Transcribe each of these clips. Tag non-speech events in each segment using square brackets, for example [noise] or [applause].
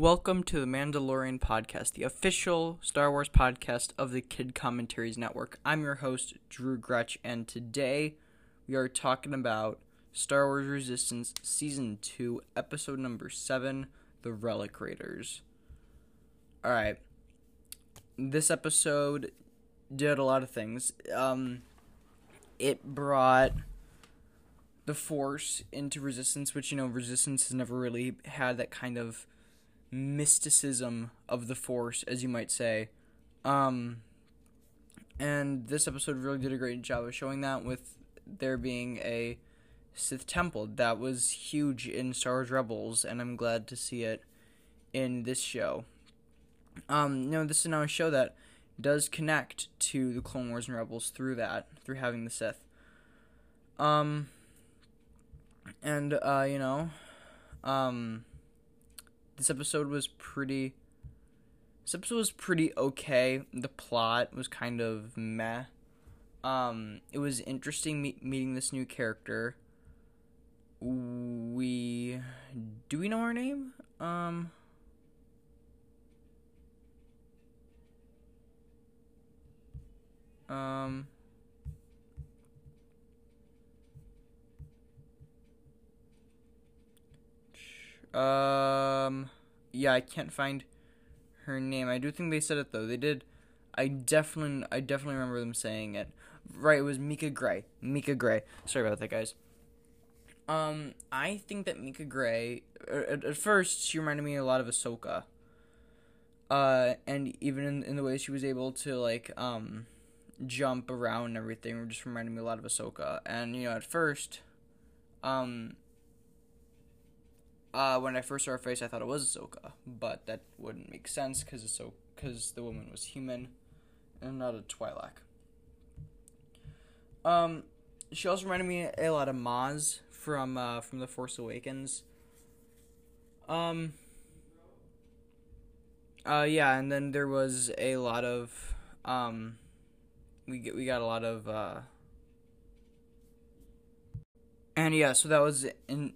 Welcome to the Mandalorian Podcast, the official Star Wars podcast of the Kid Commentaries Network. I'm your host, Drew Gretch, and today we are talking about Star Wars Resistance Season 2, Episode Number 7 The Relic Raiders. Alright. This episode did a lot of things. Um, it brought the Force into Resistance, which, you know, Resistance has never really had that kind of mysticism of the Force, as you might say. Um, and this episode really did a great job of showing that with there being a Sith temple that was huge in Star Wars Rebels, and I'm glad to see it in this show. Um, you know, this is now a show that does connect to the Clone Wars and Rebels through that, through having the Sith. Um, and uh, you know, um, this episode was pretty. This episode was pretty okay. The plot was kind of meh. Um, it was interesting me- meeting this new character. We do we know her name? Um. Um. Um, yeah, I can't find her name. I do think they said it though. They did. I definitely, I definitely remember them saying it. Right, it was Mika Grey. Mika Grey. Sorry about that, guys. Um, I think that Mika Grey. At, at first, she reminded me a lot of Ahsoka. Uh, and even in in the way she was able to like um jump around and everything, just reminded me a lot of Ahsoka. And you know, at first, um, uh, when I first saw her face, I thought it was Ahsoka, but that wouldn't make sense because so because the woman was human and not a Twi'lek. Um, she also reminded me a lot of Maz from uh, from the Force Awakens. Um. Uh, yeah, and then there was a lot of um. We get we got a lot of uh. And yeah, so that was in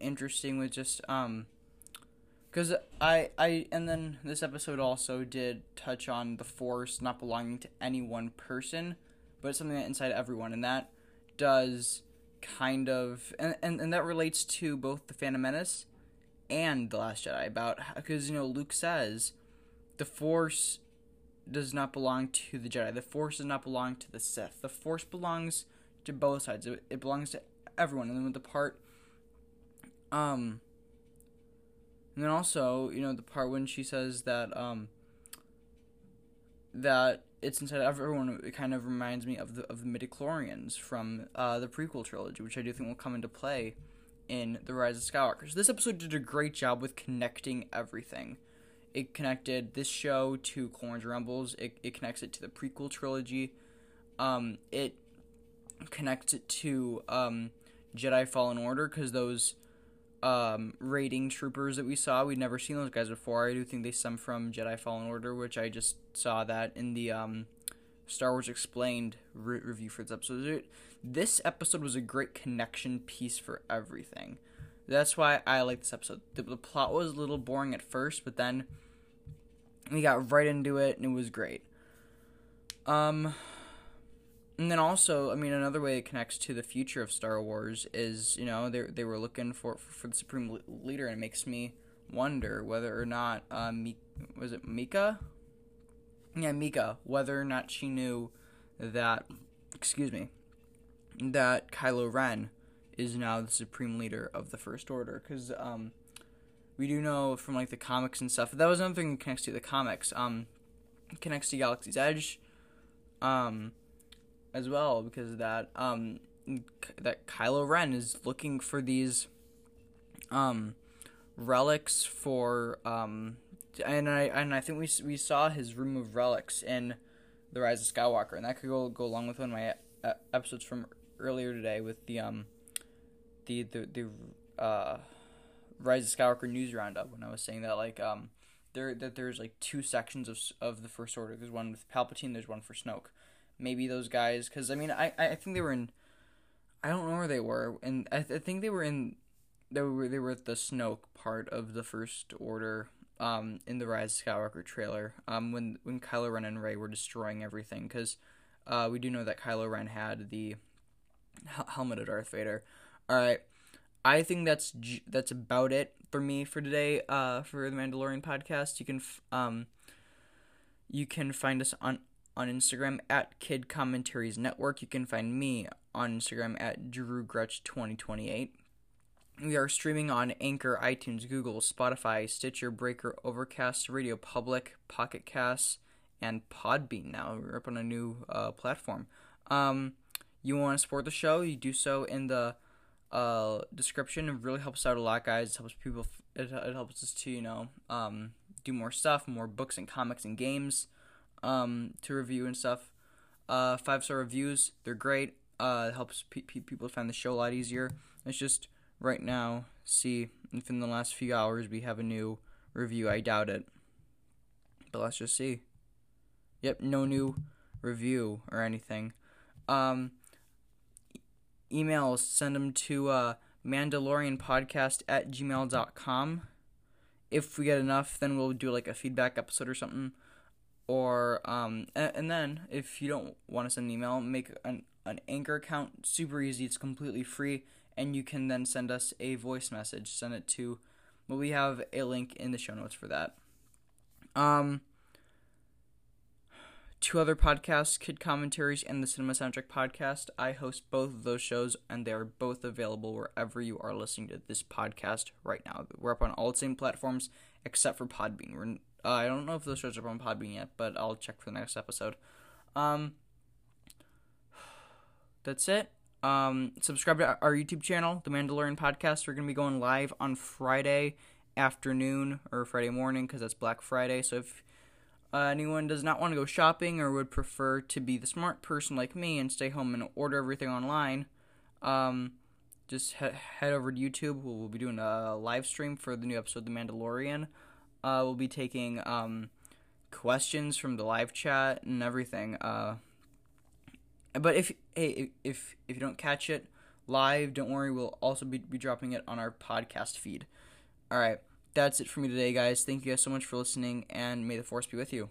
interesting with just um because I I and then this episode also did touch on the force not belonging to any one person, but something that inside everyone, and that does kind of and, and and that relates to both the Phantom Menace and the Last Jedi about because you know Luke says the force does not belong to the Jedi. The force does not belong to the Sith. The force belongs to both sides. It, it belongs to everyone. And then with the part um, and then also, you know, the part when she says that um, that it's inside everyone. It kind of reminds me of the of the midichlorians from uh, the prequel trilogy, which I do think will come into play in the Rise of Skywalker. So this episode did a great job with connecting everything. It connected this show to Clone Rumbles. It, it connects it to the prequel trilogy. Um, it connects it to um, Jedi Fallen Order because those um, raiding troopers that we saw. We'd never seen those guys before. I do think they stem from Jedi Fallen Order, which I just saw that in the um, Star Wars Explained re- review for this episode. This episode was a great connection piece for everything. That's why I like this episode. The, the plot was a little boring at first, but then we got right into it and it was great. Um, and then also, I mean, another way it connects to the future of Star Wars is, you know, they they were looking for for the supreme leader, and it makes me wonder whether or not uh, Mi- was it Mika? Yeah, Mika. Whether or not she knew that, excuse me, that Kylo Ren is now the supreme leader of the First Order, because um, we do know from like the comics and stuff. That was another thing that connects to the comics. Um, connects to Galaxy's Edge. Um as well because that um that Kylo Ren is looking for these um relics for um and I and I think we we saw his room of relics in the Rise of Skywalker and that could go go along with one of my uh, episodes from earlier today with the um the the the uh Rise of Skywalker news roundup when I was saying that like um there that there's like two sections of of the First Order. There's one with Palpatine. There's one for Snoke maybe those guys because I mean I I think they were in I don't know where they were and I, th- I think they were in they were they were at the Snoke part of the First Order um, in the Rise of Skywalker trailer um, when when Kylo Ren and Rey were destroying everything because uh, we do know that Kylo Ren had the hel- helmet of Darth Vader. All right, I think that's that's about it for me for today. Uh, for the Mandalorian podcast, you can f- um, you can find us on on Instagram at Kid Commentaries Network. You can find me on Instagram at Drew Gretch 2028. We are streaming on Anchor, iTunes, Google, Spotify, Stitcher, Breaker, Overcast, Radio Public, Pocket Casts, and Podbean now. We're up on a new uh, platform. Um, you want to support the show, you do so in the uh, description. It really helps out a lot, guys. It helps people, it, it helps us to, you know, um, do more stuff, more books and comics and games um, to review and stuff. Uh, five star reviews, they're great. Uh, it helps pe- pe- people find the show a lot easier. It's just right now, see if in the last few hours we have a new review. I doubt it. But let's just see. Yep, no new review or anything. Um, e- emails, send them to uh, mandalorianpodcast at gmail.com. If we get enough, then we'll do like a feedback episode or something. Or, um, and, and then if you don't want to send an email, make an, an Anchor account. Super easy, it's completely free and you can then send us a voice message. Send it to, well, we have a link in the show notes for that. Um, two other podcasts, Kid Commentaries and the Cinema Soundtrack Podcast. I host both of those shows, and they are both available wherever you are listening to this podcast right now. We're up on all the same platforms except for Podbean. We're uh, I don't know if those shows are on Podbean yet, but I'll check for the next episode. Um, [sighs] that's it. Um, subscribe to our YouTube channel, The Mandalorian Podcast. We're going to be going live on Friday afternoon or Friday morning because that's Black Friday. So if uh, anyone does not want to go shopping or would prefer to be the smart person like me and stay home and order everything online, um, just he- head over to YouTube. We'll, we'll, be doing a live stream for the new episode, The Mandalorian. Uh, we'll be taking um, questions from the live chat and everything. Uh, but if hey if if you don't catch it live, don't worry. We'll also be, be dropping it on our podcast feed. All right, that's it for me today, guys. Thank you guys so much for listening, and may the force be with you.